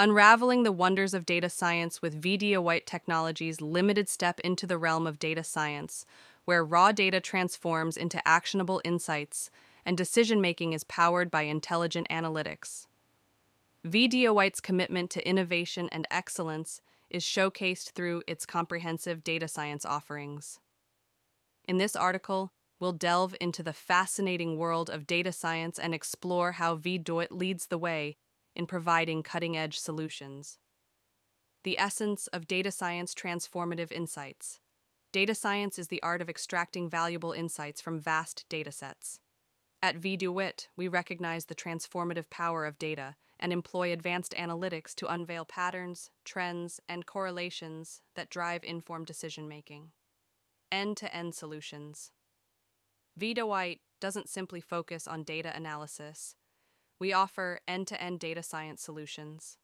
Unraveling the wonders of data science with Vidya White Technologies' limited step into the realm of data science, where raw data transforms into actionable insights and decision making is powered by intelligent analytics. Vidya White's commitment to innovation and excellence is showcased through its comprehensive data science offerings. In this article, we'll delve into the fascinating world of data science and explore how VDOIT leads the way in providing cutting edge solutions. The essence of data science transformative insights. Data science is the art of extracting valuable insights from vast datasets. At VDOIT, we recognize the transformative power of data and employ advanced analytics to unveil patterns, trends, and correlations that drive informed decision making. End to end solutions. VDOIT doesn't simply focus on data analysis, we offer end to end data science solutions.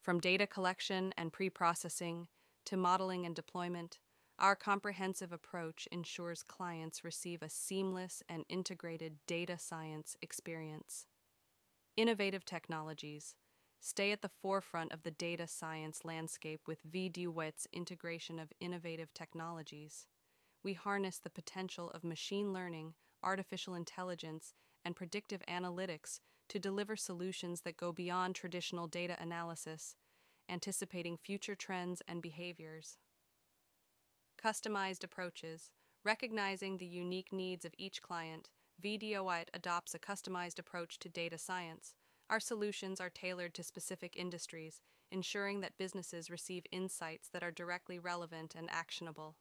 From data collection and pre processing to modeling and deployment, our comprehensive approach ensures clients receive a seamless and integrated data science experience. Innovative technologies stay at the forefront of the data science landscape with VDOIT's integration of innovative technologies. We harness the potential of machine learning, artificial intelligence, and predictive analytics to deliver solutions that go beyond traditional data analysis, anticipating future trends and behaviors. Customized approaches, recognizing the unique needs of each client, VDOIT adopts a customized approach to data science. Our solutions are tailored to specific industries, ensuring that businesses receive insights that are directly relevant and actionable.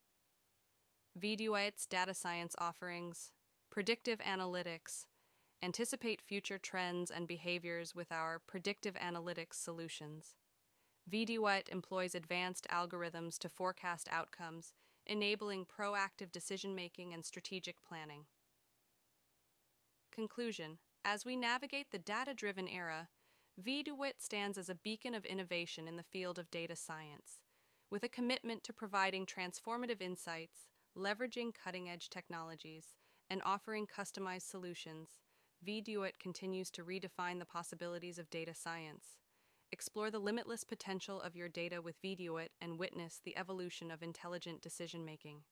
VDOIT's data science offerings, predictive analytics, Anticipate future trends and behaviors with our predictive analytics solutions. VDOIT employs advanced algorithms to forecast outcomes, enabling proactive decision making and strategic planning. Conclusion As we navigate the data driven era, VDOIT stands as a beacon of innovation in the field of data science, with a commitment to providing transformative insights, leveraging cutting edge technologies, and offering customized solutions VDOIT continues to redefine the possibilities of data science. Explore the limitless potential of your data with VDOIT and witness the evolution of intelligent decision making.